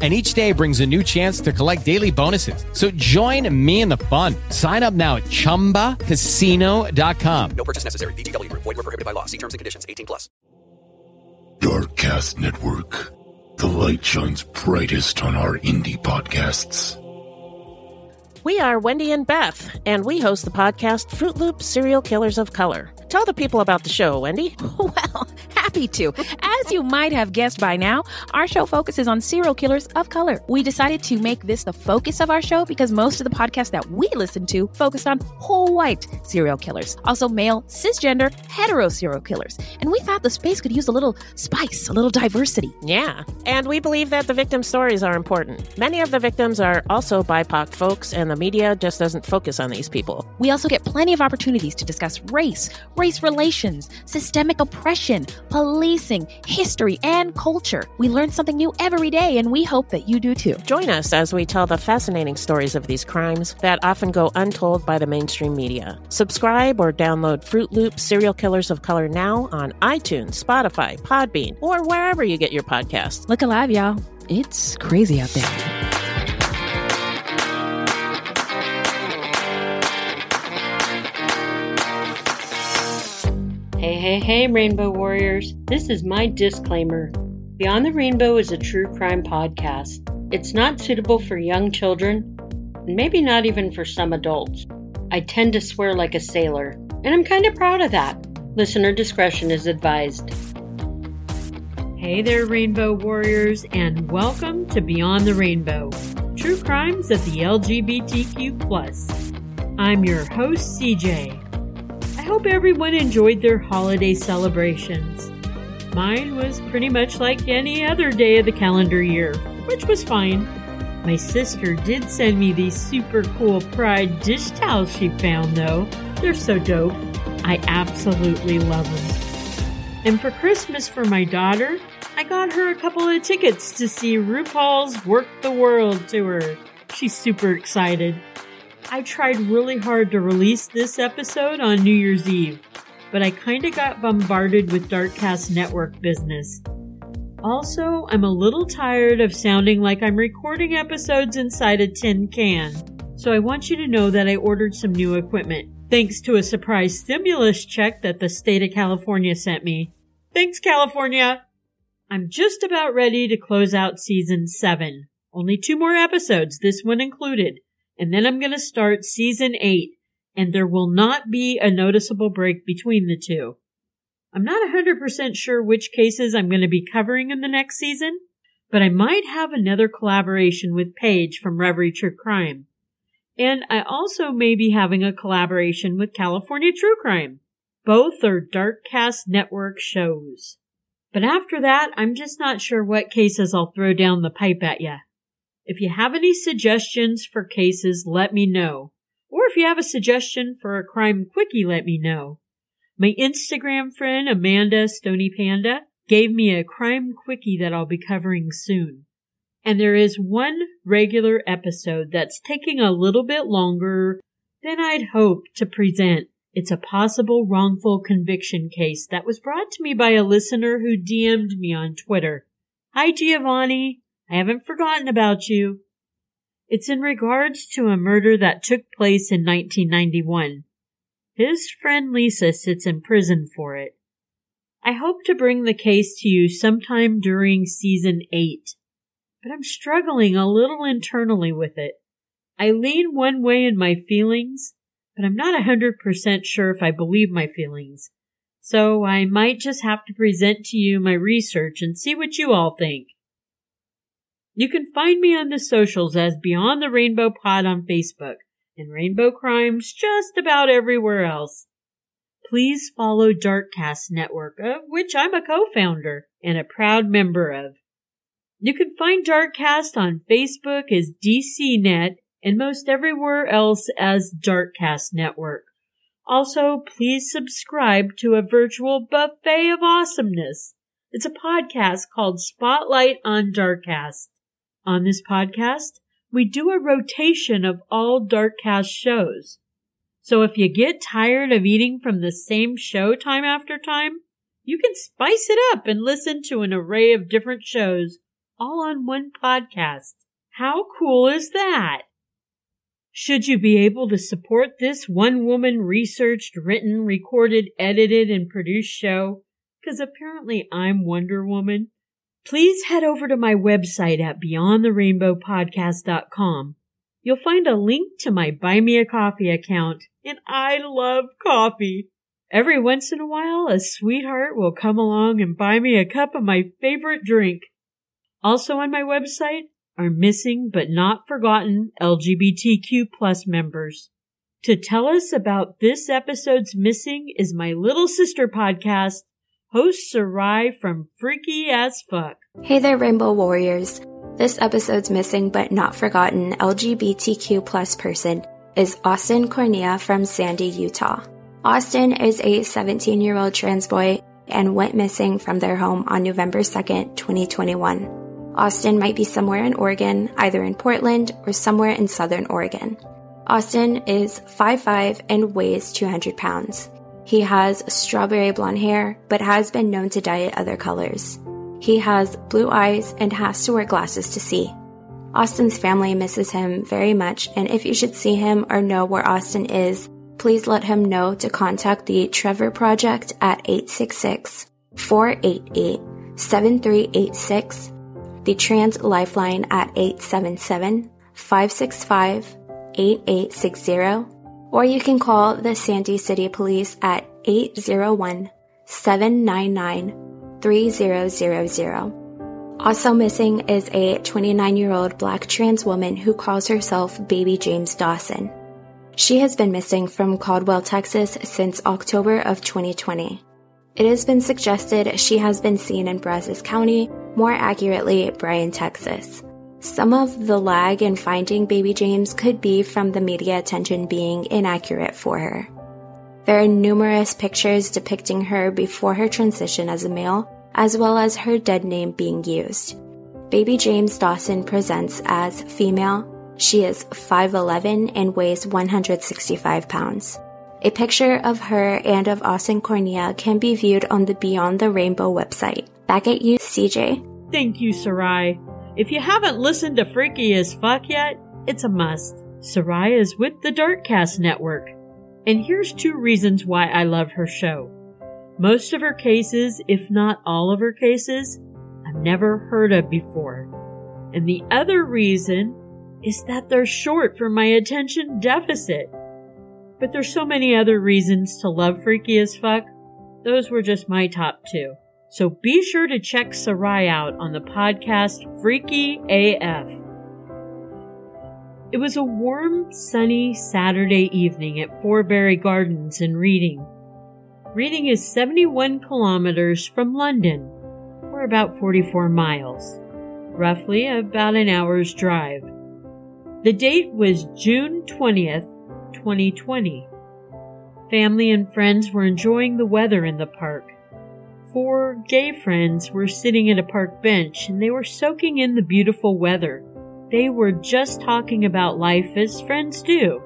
and each day brings a new chance to collect daily bonuses. So join me in the fun. Sign up now at ChumbaCasino.com. No purchase necessary. VGW. Void were prohibited by law. See terms and conditions. 18 plus. Darkcast Network. The light shines brightest on our indie podcasts. We are Wendy and Beth, and we host the podcast Fruit Loop Serial Killers of Color. Tell the people about the show, Wendy. Well, happy to. As you might have guessed by now, our show focuses on serial killers of color. We decided to make this the focus of our show because most of the podcasts that we listen to focused on whole white serial killers, also male, cisgender, hetero serial killers. And we thought the space could use a little spice, a little diversity. Yeah, and we believe that the victim stories are important. Many of the victims are also BIPOC folks, and the media just doesn't focus on these people. We also get plenty of opportunities to discuss race, race relations, systemic oppression, policing, history, and culture. We learn something new every day, and we hope that you do too. Join us as we tell the fascinating stories of these crimes that often go untold by the mainstream media. Subscribe or download Fruit Loop Serial Killers of Color now on iTunes, Spotify, Podbean, or wherever you get your podcasts. Look alive, y'all. It's crazy out there. Hey, hey, hey, Rainbow Warriors. This is my disclaimer. Beyond the Rainbow is a true crime podcast. It's not suitable for young children, and maybe not even for some adults. I tend to swear like a sailor, and I'm kind of proud of that. Listener discretion is advised. Hey there, Rainbow Warriors, and welcome to Beyond the Rainbow True Crimes of the LGBTQ. I'm your host, CJ. I hope everyone enjoyed their holiday celebrations. Mine was pretty much like any other day of the calendar year, which was fine. My sister did send me these super cool Pride dish towels she found, though. They're so dope. I absolutely love them. And for Christmas for my daughter, I got her a couple of tickets to see RuPaul's Werq the World tour. She's super excited. I tried really hard to release this episode on New Year's Eve, but I kinda got bombarded with Darkcast Network business. Also, I'm a little tired of sounding like I'm recording episodes inside a tin can, so I want you to know that I ordered some new equipment, thanks to a surprise stimulus check that the state of California sent me. Thanks, California! I'm just about ready to close out season 7. Only two more episodes, this one included and then I'm going to start season eight, and there will not be a noticeable break between the two. I'm not 100% sure which cases I'm going to be covering in the next season, but I might have another collaboration with Paige from Reverie True Crime. And I also may be having a collaboration with California True Crime. Both are Darkcast Network shows. But after that, I'm just not sure what cases I'll throw down the pipe at you. If you have any suggestions for cases, let me know. Or if you have a suggestion for a crime quickie, let me know. My Instagram friend, Amanda Stony Panda, gave me a crime quickie that I'll be covering soon. And there is one regular episode that's taking a little bit longer than I'd hoped to present. It's a possible wrongful conviction case that was brought to me by a listener who DM'd me on Twitter. Hi, Giovanni. I haven't forgotten about you. It's in regards to a murder that took place in 1991. His friend Lisa sits in prison for it. I hope to bring the case to you sometime during season 8, but I'm struggling a little internally with it. I lean one way in my feelings, but I'm not a 100% sure if I believe my feelings. So I might just have to present to you my research and see what you all think. You can find me on the socials as Beyond the Rainbow Pod on Facebook and Rainbow Crimes just about everywhere else. Please follow Darkcast Network, of which I'm a co-founder and a proud member of. You can find Darkcast on Facebook as DCNet and most everywhere else as Darkcast Network. Also, please subscribe to a virtual buffet of awesomeness. It's a podcast called Spotlight on Darkcast. On this podcast, we do a rotation of all Darkcast shows. So if you get tired of eating from the same show time after time, you can spice it up and listen to an array of different shows all on one podcast. How cool is that? Should you be able to support this one woman researched, written, recorded, edited, and produced show, because apparently I'm Wonder Woman, please head over to my website at beyondtherainbowpodcast.com. You'll find a link to my Buy Me a Coffee account, and I love coffee. Every once in a while, a sweetheart will come along and buy me a cup of my favorite drink. Also on my website are missing but not forgotten LGBTQ plus members. To tell us about this episode's missing is my little sister podcast, host Sarai from Freaky as Fuck. Hey there, Rainbow Warriors. This episode's missing but not forgotten LGBTQ plus person is Austin Cornea from Sandy, Utah. Austin is a 17 year old trans boy and went missing from their home on November 2nd, 2021. Austin might be somewhere in Oregon, either in Portland or somewhere in southern Oregon. Austin is 5'5 and weighs 200 pounds. He has strawberry blonde hair, but has been known to dye it other colors. He has blue eyes and has to wear glasses to see. Austin's family misses him very much, and if you should see him or know where Austin is, please let him know to contact the Trevor Project at 866 488 7386, the Trans Lifeline at 877 565 8860, or you can call the Sandy City Police at 801 799 3000. Also missing is a 29 year old black trans woman who calls herself Baby James Dawson. She has been missing from Caldwell, Texas since October of 2020. It has been suggested she has been seen in Brazos County, more accurately, Bryan, Texas. Some of the lag in finding baby James could be from the media attention being inaccurate for her. There are numerous pictures depicting her before her transition as a male, as well as her dead name being used. Baby James Dawson presents as female, she is 5'11 and weighs 165 pounds. A picture of her and of Austin Cornea can be viewed on the Beyond the Rainbow website. Back at you, CJ. Thank you, Sarai. If you haven't listened to Freaky as Fuck yet, it's a must. Sarai is with the Darkcast Network. And here's two reasons why I love her show. Most of her cases, if not all of her cases, I've never heard of before. And the other reason is that they're short for my attention deficit. But there's so many other reasons to love Freaky as Fuck. Those were just my top two. So be sure to check Sarai out on the podcast Freaky AF. It was a warm, sunny Saturday evening at Forbury Gardens in Reading. Reading is 71 kilometers from London, or about 44 miles, roughly about an hour's drive. The date was June 20th, 2020. Family and friends were enjoying the weather in the park. Four gay friends were sitting at a park bench and they were soaking in the beautiful weather. They were just talking about life as friends do.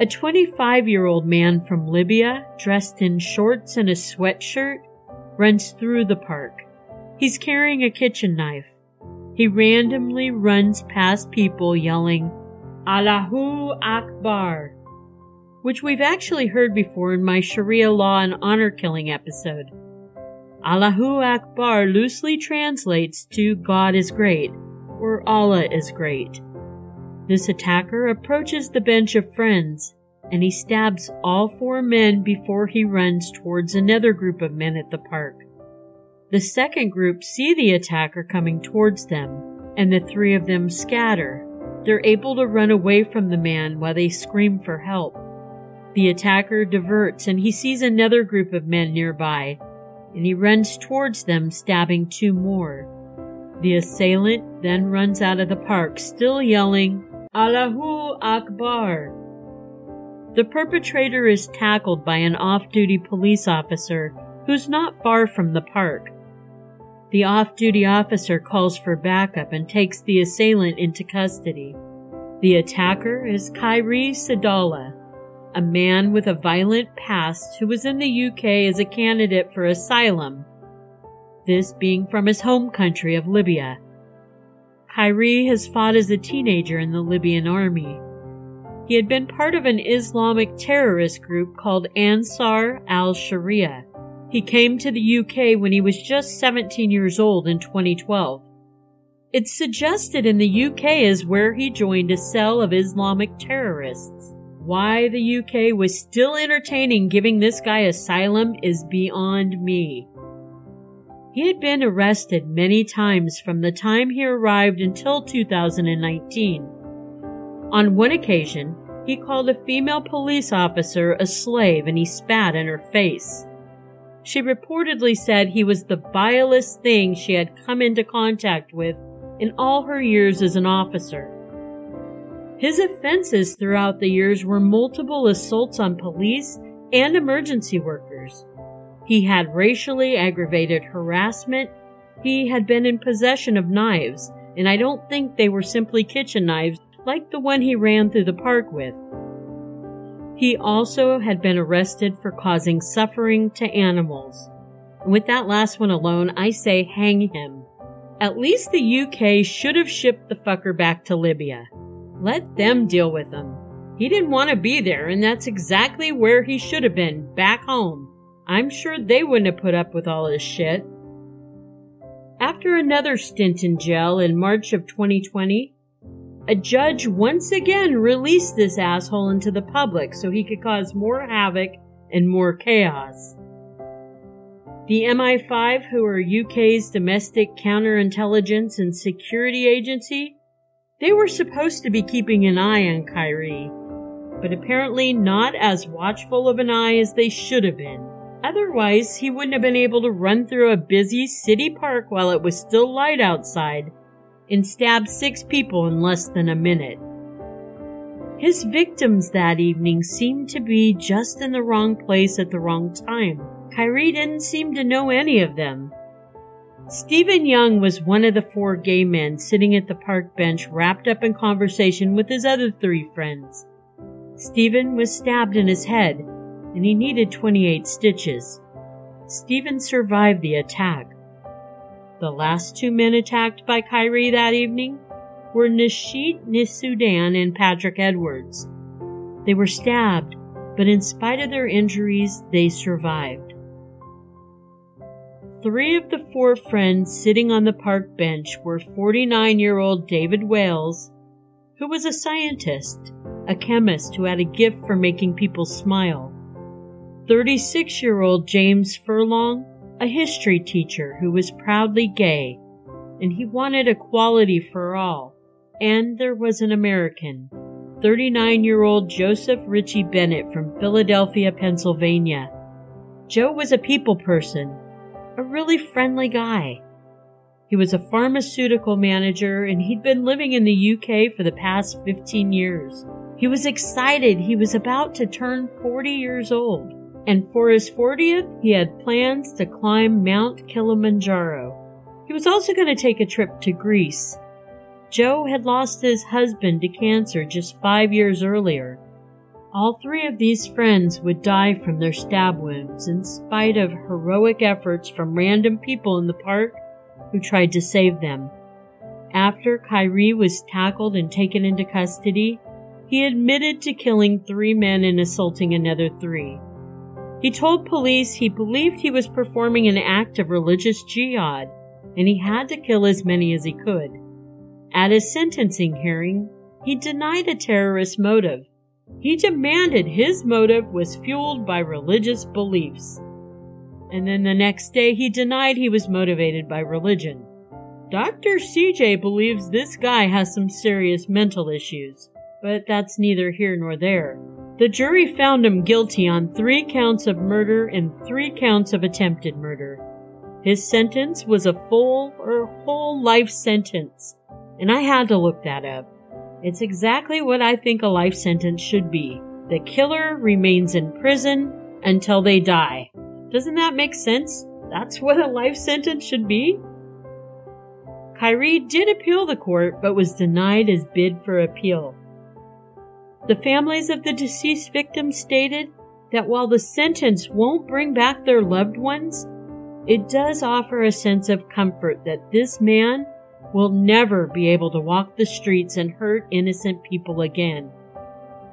A 25 year old man from Libya, dressed in shorts and a sweatshirt, runs through the park. He's carrying a kitchen knife. He randomly runs past people yelling, Allahu Akbar, which we've actually heard before in my Sharia law and honor killing episode. Allahu Akbar loosely translates to God is great, or Allah is great. This attacker approaches the bench of friends, and he stabs all four men before he runs towards another group of men at the park. The second group see the attacker coming towards them, and the three of them scatter. They're able to run away from the man while they scream for help. The attacker diverts and he sees another group of men nearby, and he runs towards them, stabbing two more. The assailant then runs out of the park, still yelling, Allahu Akbar. The perpetrator is tackled by an off duty police officer who's not far from the park. The off duty officer calls for backup and takes the assailant into custody. The attacker is Khairi Saadallah, a man with a violent past who was in the UK as a candidate for asylum, this being from his home country of Libya. Khairi has fought as a teenager in the Libyan army. He had been part of an Islamic terrorist group called Ansar al Sharia. He came to the UK when he was just 17 years old in 2012. It's suggested in the UK is where he joined a cell of Islamic terrorists. Why the UK was still entertaining giving this guy asylum is beyond me. He had been arrested many times from the time he arrived until 2019. On one occasion, he called a female police officer a slave and he spat in her face. She reportedly said he was the vilest thing she had come into contact with in all her years as an officer. His offenses throughout the years were multiple assaults on police and emergency workers. He had racially aggravated harassment. He had been in possession of knives, and I don't think they were simply kitchen knives like the one he ran through the park with. He also had been arrested for causing suffering to animals. With that last one alone, I say hang him. At least the UK should have shipped the fucker back to Libya. Let them deal with him. He didn't want to be there, and that's exactly where he should have been, back home. I'm sure they wouldn't have put up with all this shit. After another stint in jail in March of 2020, a judge once again released this asshole into the public so he could cause more havoc and more chaos. The MI5, who are UK's domestic counterintelligence and security agency, they were supposed to be keeping an eye on Khairi, but apparently not as watchful of an eye as they should have been. Otherwise, he wouldn't have been able to run through a busy city park while it was still light outside and stab six people in less than a minute. His victims that evening seemed to be just in the wrong place at the wrong time. Khairi didn't seem to know any of them, Stephen Young was one of the four gay men sitting at the park bench wrapped up in conversation with his other three friends. Stephen was stabbed in his head and he needed 28 stitches. Stephen survived the attack. The last two men attacked by Khairi that evening were Nishit Nisudan and Patrick Edwards. They were stabbed, but in spite of their injuries, they survived. Three of the four friends sitting on the park bench were 49 year old David Wails, who was a scientist, a chemist who had a gift for making people smile, 36 year old James Furlong, a history teacher who was proudly gay, and he wanted equality for all. And there was an American, 39 year old Joseph Ritchie Bennett from Philadelphia, Pennsylvania. Joe was a people person a really friendly guy. He was a pharmaceutical manager and he'd been living in the UK for the past 15 years. He was excited he was about to turn 40 years old. And for his 40th, he had plans to climb Mount Kilimanjaro. He was also going to take a trip to Greece. Joe had lost his husband to cancer just five years earlier, all three of these friends would die from their stab wounds in spite of heroic efforts from random people in the park who tried to save them. After Khairi was tackled and taken into custody, he admitted to killing three men and assaulting another three. He told police he believed he was performing an act of religious jihad and he had to kill as many as he could. At his sentencing hearing, he denied a terrorist motive he demanded his motive was fueled by religious beliefs. And then the next day he denied he was motivated by religion. Dr. CJ believes this guy has some serious mental issues, but that's neither here nor there. The jury found him guilty on three counts of murder and three counts of attempted murder. His sentence was a full or whole life sentence, and I had to look that up. It's exactly what I think a life sentence should be The killer remains in prison until they die. Doesn't that make sense? That's what a life sentence should be? Khairi did appeal the court, but was denied his bid for appeal. The families of the deceased victims stated that while the sentence won't bring back their loved ones, it does offer a sense of comfort that this man will never be able to walk the streets and hurt innocent people again.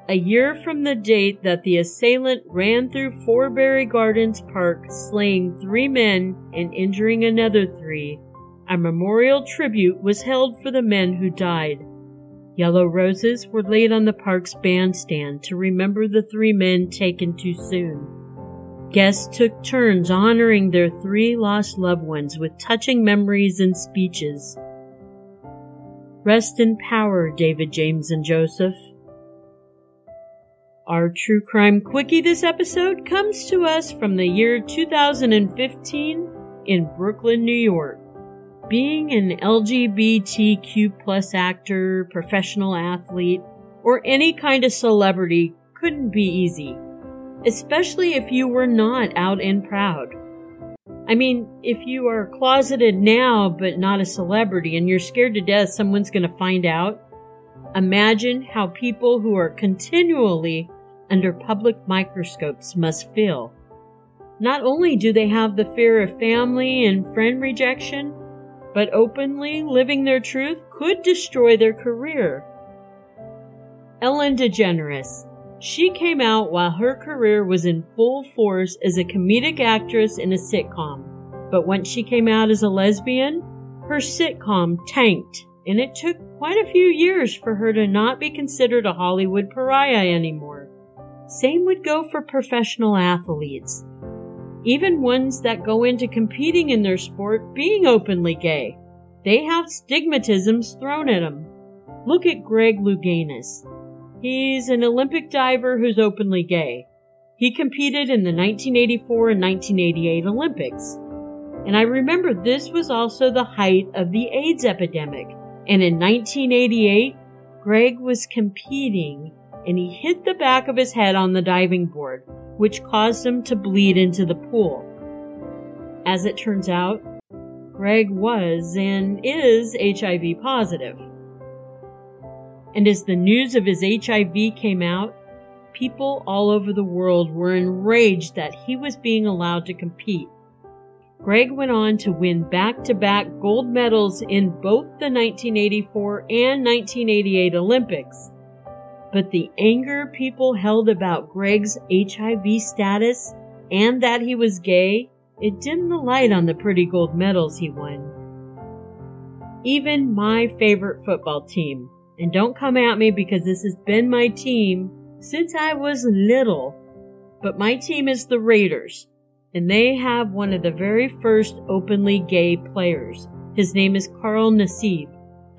A year from the date that the assailant ran through Forbury Gardens Park, slaying three men and injuring another three, a memorial tribute was held for the men who died. Yellow roses were laid on the park's bandstand to remember the three men taken too soon. Guests took turns honoring their three lost loved ones with touching memories and speeches. Rest in power, David, James, and Joseph. Our true crime quickie this episode comes to us from the year 2015 in Brooklyn, New York. Being an LGBTQ plus actor, professional athlete, or any kind of celebrity couldn't be easy, especially if you were not out and proud. I mean, if you are closeted now but not a celebrity and you're scared to death someone's going to find out, imagine how people who are continually under public microscopes must feel. Not only do they have the fear of family and friend rejection, but openly living their truth could destroy their career. Ellen DeGeneres. She came out while her career was in full force as a comedic actress in a sitcom. But once she came out as a lesbian, her sitcom tanked, and it took quite a few years for her to not be considered a Hollywood pariah anymore. Same would go for professional athletes, even ones that go into competing in their sport being openly gay. They have stigmatisms thrown at them. Look at Greg Louganis. He's an Olympic diver who's openly gay. He competed in the 1984 and 1988 Olympics. And I remember this was also the height of the AIDS epidemic. And in 1988, Greg was competing and he hit the back of his head on the diving board, which caused him to bleed into the pool. As it turns out, Greg was and is HIV positive. And as the news of his HIV came out, people all over the world were enraged that he was being allowed to compete. Greg went on to win back to back gold medals in both the 1984 and 1988 Olympics. But the anger people held about Greg's HIV status and that he was gay, it dimmed the light on the pretty gold medals he won. Even my favorite football team, and don't come at me because this has been my team since I was little, but my team is the Raiders, and they have one of the very first openly gay players. His name is Carl Nassib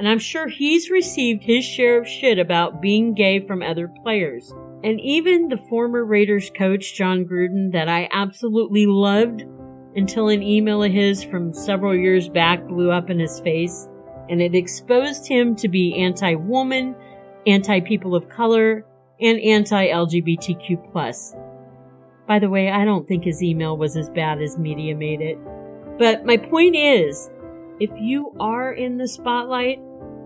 and I'm sure he's received his share of shit about being gay from other players. And even the former Raiders coach, Jon Gruden, that I absolutely loved until an email of his from several years back blew up in his face, and it exposed him to be anti woman, anti people of color, and anti LGBTQ. By the way, I don't think his email was as bad as media made it. But my point is, if you are in the spotlight,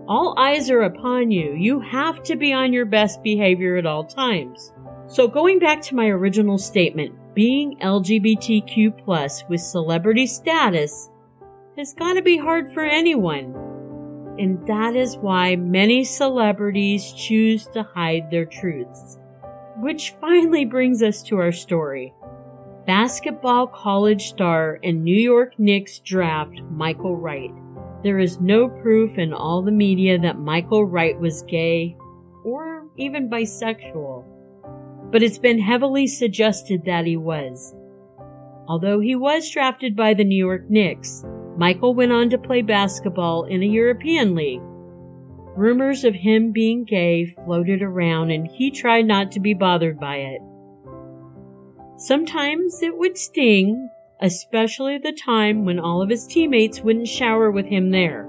all eyes are upon you. You have to be on your best behavior at all times. So going back to my original statement, being LGBTQ with celebrity status has got to be hard for anyone. And that is why many celebrities choose to hide their truths. Which finally brings us to our story. Basketball college star and New York Knicks draft Michael Wright there is no proof in all the media that Michael Wright was gay or even bisexual, but it's been heavily suggested that he was. Although he was drafted by the New York Knicks, Michael went on to play basketball in a European league. Rumors of him being gay floated around and he tried not to be bothered by it. Sometimes it would sting, especially the time when all of his teammates wouldn't shower with him there.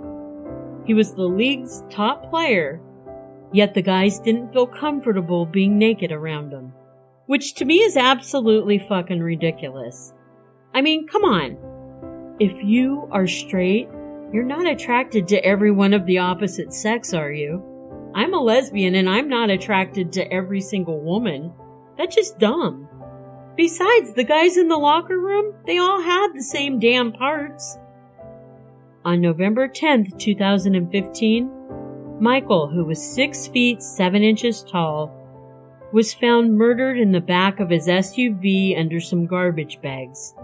He was the league's top player, Yet the guys didn't feel comfortable being naked around him. Which to me is absolutely fucking ridiculous. I mean, come on. If you are straight, you're not attracted to everyone of the opposite sex, are you? I'm a lesbian and I'm not attracted to every single woman. That's just dumb. Besides, the guys in the locker room, they all had the same damn parts. On November 10th, 2015, Michael, who was 6 feet 7 inches tall, was found murdered in the back of his SUV under some garbage bags.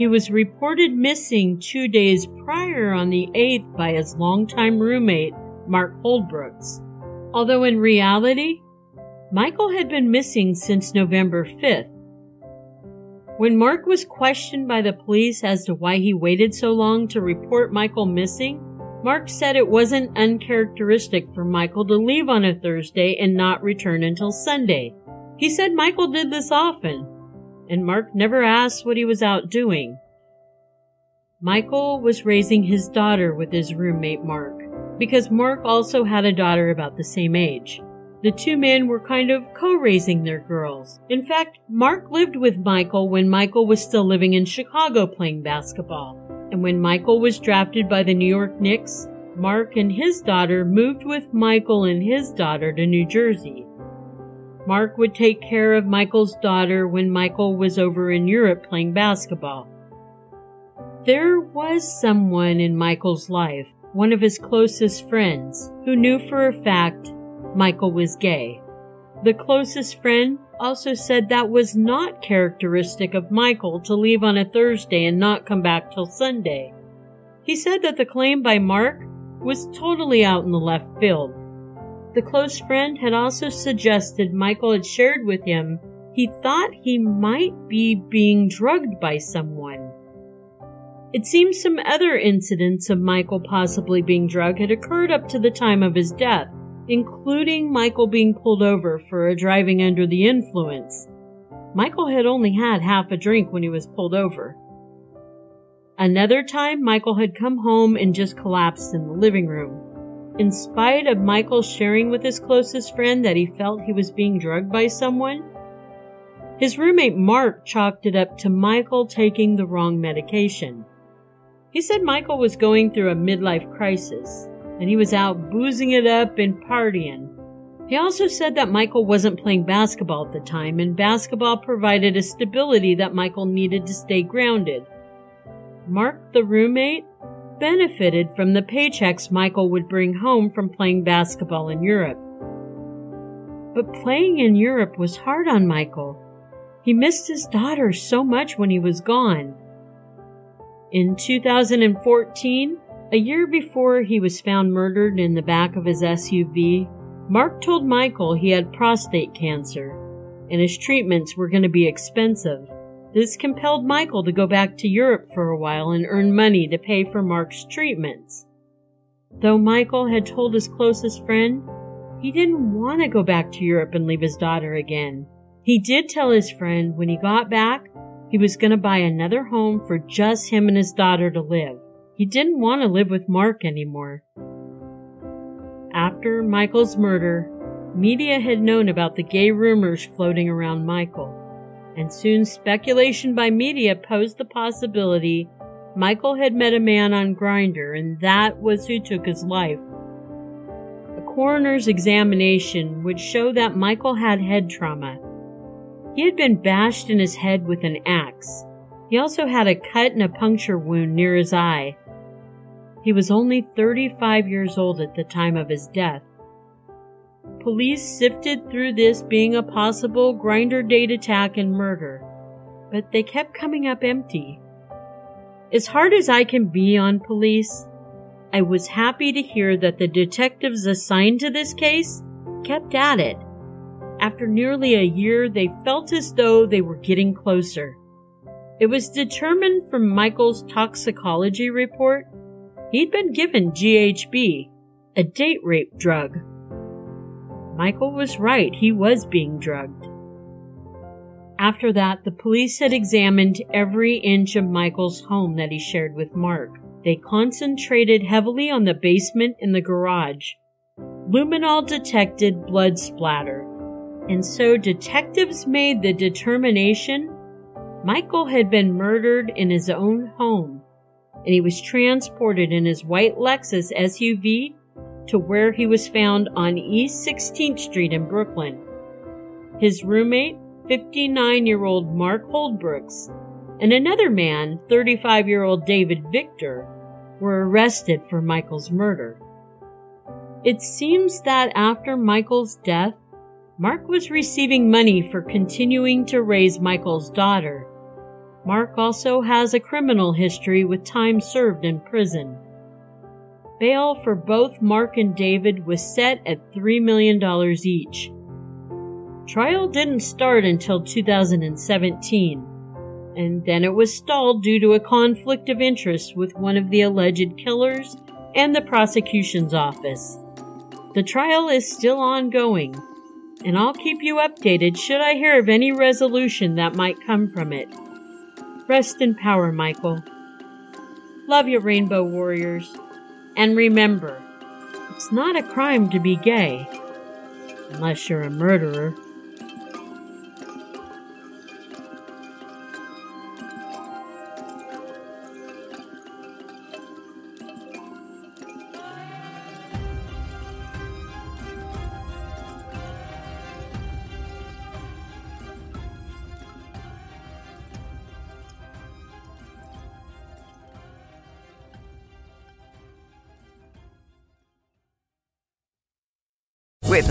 He was reported missing two days prior on the 8th by his longtime roommate, Mark Holdbrooks. Although in reality, Michael had been missing since November 5th. When Mark was questioned by the police as to why he waited so long to report Michael missing, Mark said it wasn't uncharacteristic for Michael to leave on a Thursday and not return until Sunday. He said Michael did this often, and Mark never asked what he was out doing. Michael was raising his daughter with his roommate Mark, because Mark also had a daughter about the same age. The two men were kind of co-raising their girls. In fact, Mark lived with Michael when Michael was still living in Chicago playing basketball. And when Michael was drafted by the New York Knicks, Mark and his daughter moved with Michael and his daughter to New Jersey. Mark would take care of Michael's daughter when Michael was over in Europe playing basketball. There was someone in Michael's life, one of his closest friends, who knew for a fact Michael was gay. The closest friend also said that was not characteristic of Michael to leave on a Thursday and not come back till Sunday. He said that the claim by Mark was totally out in the left field. The close friend had also suggested Michael had shared with him he thought he might be being drugged by someone. It seems some other incidents of Michael possibly being drugged had occurred up to the time of his death, including Michael being pulled over for driving under the influence. Michael had only had half a drink when he was pulled over. Another time, Michael had come home and just collapsed in the living room. In spite of Michael sharing with his closest friend that he felt he was being drugged by someone, his roommate Mark chalked it up to Michael taking the wrong medication. He said Michael was going through a midlife crisis and he was out boozing it up and partying. He also said that Michael wasn't playing basketball at the time and basketball provided a stability that Michael needed to stay grounded. Mark, the roommate, benefited from the paychecks Michael would bring home from playing basketball in Europe. But playing in Europe was hard on Michael. He missed his daughter so much when he was gone. In 2014, a year before he was found murdered in the back of his SUV, Mark told Michael he had prostate cancer and his treatments were going to be expensive. This compelled Michael to go back to Europe for a while and earn money to pay for Mark's treatments. Though Michael had told his closest friend he didn't want to go back to Europe and leave his daughter again, he did tell his friend when he got back he was going to buy another home for just him and his daughter to live. He didn't want to live with Mark anymore. After Michael's murder, media had known about the gay rumors floating around Michael and soon speculation by media posed the possibility Michael had met a man on Grindr and that was who took his life. A coroner's examination would show that Michael had head trauma. He had been bashed in his head with an axe. He also had a cut and a puncture wound near his eye. He was only 35 years old at the time of his death. Police sifted through this being a possible Grindr date attack and murder, but they kept coming up empty. As hard as I can be on police, I was happy to hear that the detectives assigned to this case kept at it. After nearly a year, they felt as though they were getting closer. It was determined from Michael's toxicology report he'd been given GHB, a date rape drug. Michael was right, he was being drugged. After that, the police had examined every inch of Michael's home that he shared with Mark. They concentrated heavily on the basement and the garage. luminol detected blood splatter, and so detectives made the determination Michael had been murdered in his own home, and he was transported in his white Lexus SUV to where he was found on East 16th Street in Brooklyn. His roommate, 59 year old Mark Holdbrooks, and another man, 35 year old David Victor, were arrested for Michael's murder. It seems that after Michael's death, Mark was receiving money for continuing to raise Michael's daughter. Mark also has a criminal history with time served in prison. Bail for both Mark and David was set at $3 million each. Trial didn't start until 2017, and then it was stalled due to a conflict of interest with one of the alleged killers and the prosecution's office. The trial is still ongoing, and I'll keep you updated should I hear of any resolution that might come from it. Rest in power, Michael. Love you, Rainbow Warriors. And remember, it's not a crime to be gay, unless you're a murderer.